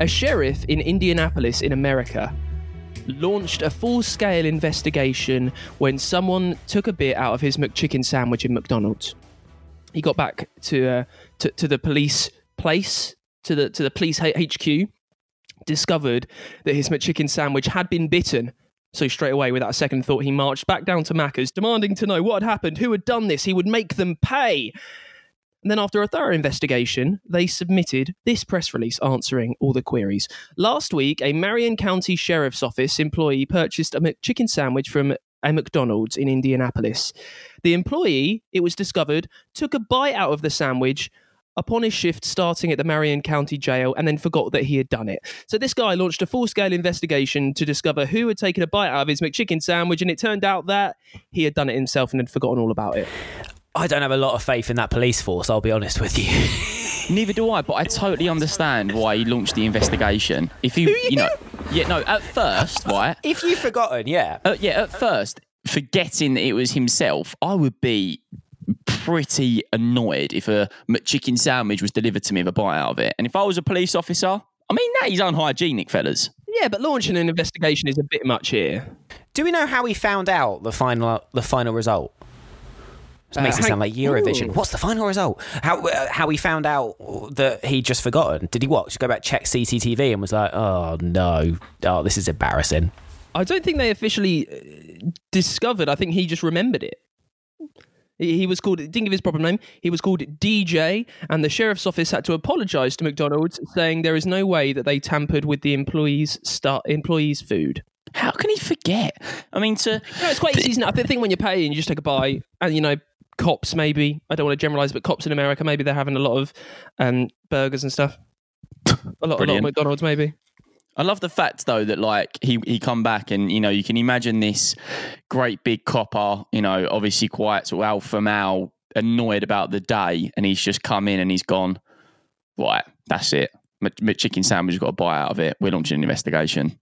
A sheriff in Indianapolis, in America, launched a full scale investigation when someone took a bit out of his McChicken sandwich in McDonald's. He got back to, uh, to, to the police place, to the, to the police HQ, discovered that his McChicken sandwich had been bitten. So straight away, without a second thought, he marched back down to Macca's, demanding to know what had happened, who had done this. He would make them pay. And then, after a thorough investigation, they submitted this press release answering all the queries. Last week, a Marion County Sheriff's Office employee purchased a McChicken sandwich from a McDonald's in Indianapolis. The employee, it was discovered, took a bite out of the sandwich upon his shift starting at the Marion County Jail and then forgot that he had done it. So this guy launched a full-scale investigation to discover who had taken a bite out of his McChicken sandwich and it turned out that he had done it himself and had forgotten all about it. I don't have a lot of faith in that police force, I'll be honest with you. Neither do I, but I totally understand why he launched the investigation. If you, you know, yeah, no, at first, right? if you've forgotten, yeah. Uh, yeah, at first, forgetting that it was himself, I would be pretty annoyed if a McChicken sandwich was delivered to me with a bite out of it. And if I was a police officer, I mean, that is unhygienic, fellas. Yeah, but launching an investigation is a bit much here. Do we know how he found out the final the final result? This Uh, makes it sound like Eurovision. Ooh. What's the final result? How uh, how he found out that he'd just forgotten? Did he what? Just go back check CCTV and was like, oh no, oh this is embarrassing. I don't think they officially uh, discovered. I think he just remembered it. He was called, didn't give his proper name. He was called DJ, and the sheriff's office had to apologise to McDonald's, saying there is no way that they tampered with the employees' start employees' food. How can he forget? I mean, to No, it's quite easy. I think when you're paying, you just take a bite, and you know, cops maybe. I don't want to generalise, but cops in America maybe they're having a lot of um, burgers and stuff. A lot, a lot of McDonald's maybe. I love the fact though that like he he come back and you know you can imagine this great big copper, you know, obviously quite sort of alpha male, annoyed about the day, and he's just come in and he's gone, right, that's it. My, my chicken sandwich got a bite out of it. We're launching an investigation.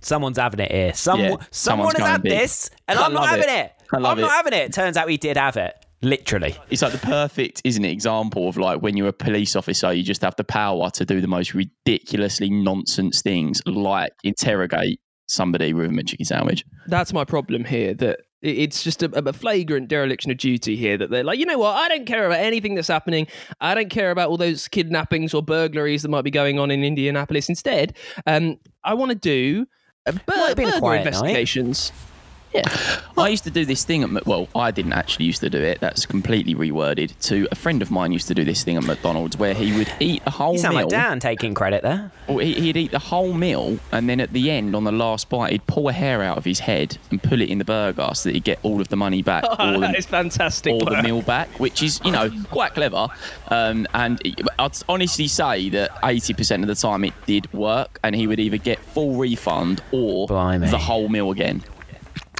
Someone's having it here. Some, Yeah, someone someone's has had big. this, and I I'm not having it. it. I love I'm not it. having it. Turns out he did have it. Literally. It's like the perfect, isn't it, example of like when you're a police officer, you just have the power to do the most ridiculously nonsense things, like interrogate somebody with a chicken sandwich. That's my problem here. That it's just a, a flagrant dereliction of duty here. That they're like, you know what? I don't care about anything that's happening. I don't care about all those kidnappings or burglaries that might be going on in Indianapolis. Instead, um, I want to do uh, bur- Might have been a burglar quiet night. Investigations. I used to do this thing at Mc- well, I didn't actually used to do it. That's completely reworded. To a friend of mine used to do this thing at McDonald's where he would eat a whole You sound meal. like Dan taking credit there. He, he'd eat the whole meal, and then at the end, on the last bite, he'd pull a hair out of his head and put it in the burger so that he'd get all of the money back, or that the, is fantastic. or the work. meal back, which is, you know, quite clever. Um, and I'd honestly say that 80% of the time it did work, and he would either get full refund or Blimey. the whole meal again.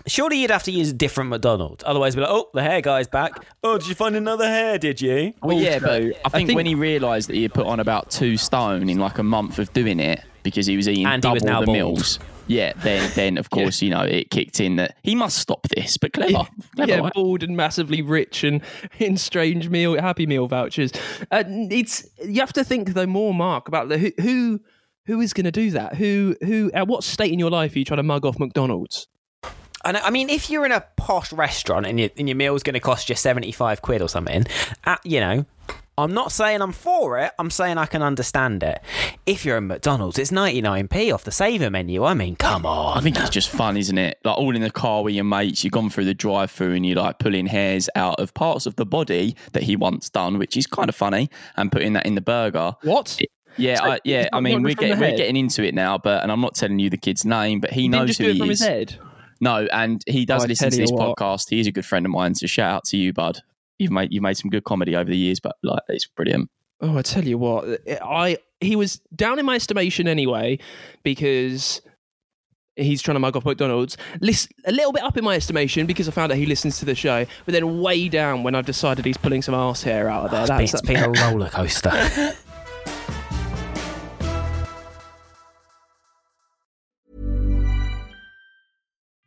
Surely you'd have to use a different McDonald's. Otherwise, be like, oh, the hair guy's back. Oh, did you find another hair, did you? Well, yeah, but I think, think- when he realised that he had put on about two stone in like a month of doing it because he was eating And he double was now the bald. meals. Yeah, then then of course you know it kicked in that he must stop this. But clever, clever. yeah, right? bald and massively rich and in strange meal happy meal vouchers. Uh, it's you have to think though more, Mark, about the who who, who is going to do that. Who who at what state in your life are you trying to mug off McDonald's? And I mean, if you're in a posh restaurant and your, and your meal's going to cost you 75 quid or something, uh, you know, I'm not saying I'm for it. I'm saying I can understand it. If you're in McDonald's, it's 99p off the saver menu. I mean, come on. I think it's just fun, isn't it? Like all in the car with your mates, you've gone through the drive-through and you're like pulling hairs out of parts of the body that he once done, which is kind of funny, and putting that in the burger. What? Yeah, So I, yeah. I mean, we're getting we're getting into it now, but and I'm not telling you the kid's name, but he Didn't knows just who do it he from is. His head. No, and he does Oh, listen to this what. podcast. He is a good friend of mine, so shout out to you, bud. you've made you've made some good comedy over the years, but like it's brilliant. Oh, I tell you what, eh, I he was down in my estimation anyway because he's trying to mug off McDonald's. List, a little bit up in my estimation because I found out he listens to the show, but then way down when I've decided he's pulling some arse hair out of there. It's been, That's it's been a roller coaster.